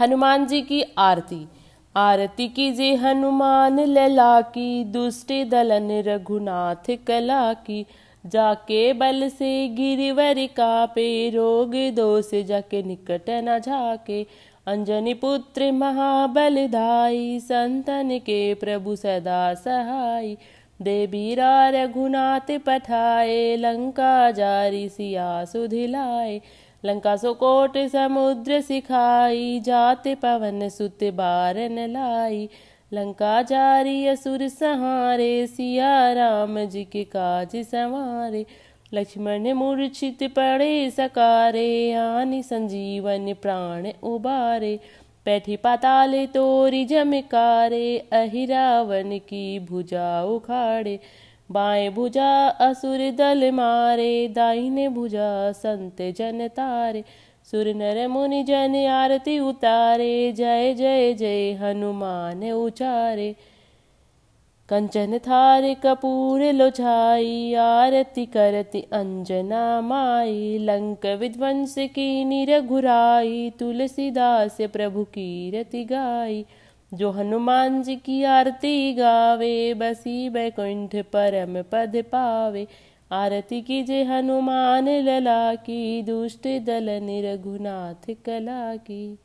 हनुमान जी की आरती। आरती कीजिए हनुमान, लला की, दुष्ट दलन रघुनाथ कला की। जाके बल से गिरिवर का पे रोग दोष जाके निकट न झाके। अंजनी पुत्र महाबल महाबलदाई संतन के प्रभु सदा सहाय देवीरा रघुनाथ पठाए, लंका जारी सिया सुधिलाए। लंका सो कोट समुद्र सिखाई, जाते पवन सुत बारन लाई। लंका जारी असुर सहारे, सिया राम जी के काज संवारे। लक्ष्मण मूर्छित पड़े सकारे, आनि संजीवन प्राण उबारे। बैठी पाताले तोरी जमकारे, अहिरावन की भुजा उखाड़े। बाएँ भुजा असुर दल मारे, दाहिने भुजा संत जन तारे। सुर नर मुनि जन आरती उतारे, जय जय जय हनुमान उचारे। कंचन थार कपूर लोछाई, आरती करती अंजना माई। लंक विध्वंस की निरघुराई, तुलसीदास प्रभु कीरति गाई। जो हनुमान जी की आरती गावे, बसी बैकुंठ परम पद पावे। आरती की जय हनुमान लला की, दुष्ट दल निरघुनाथ कला की।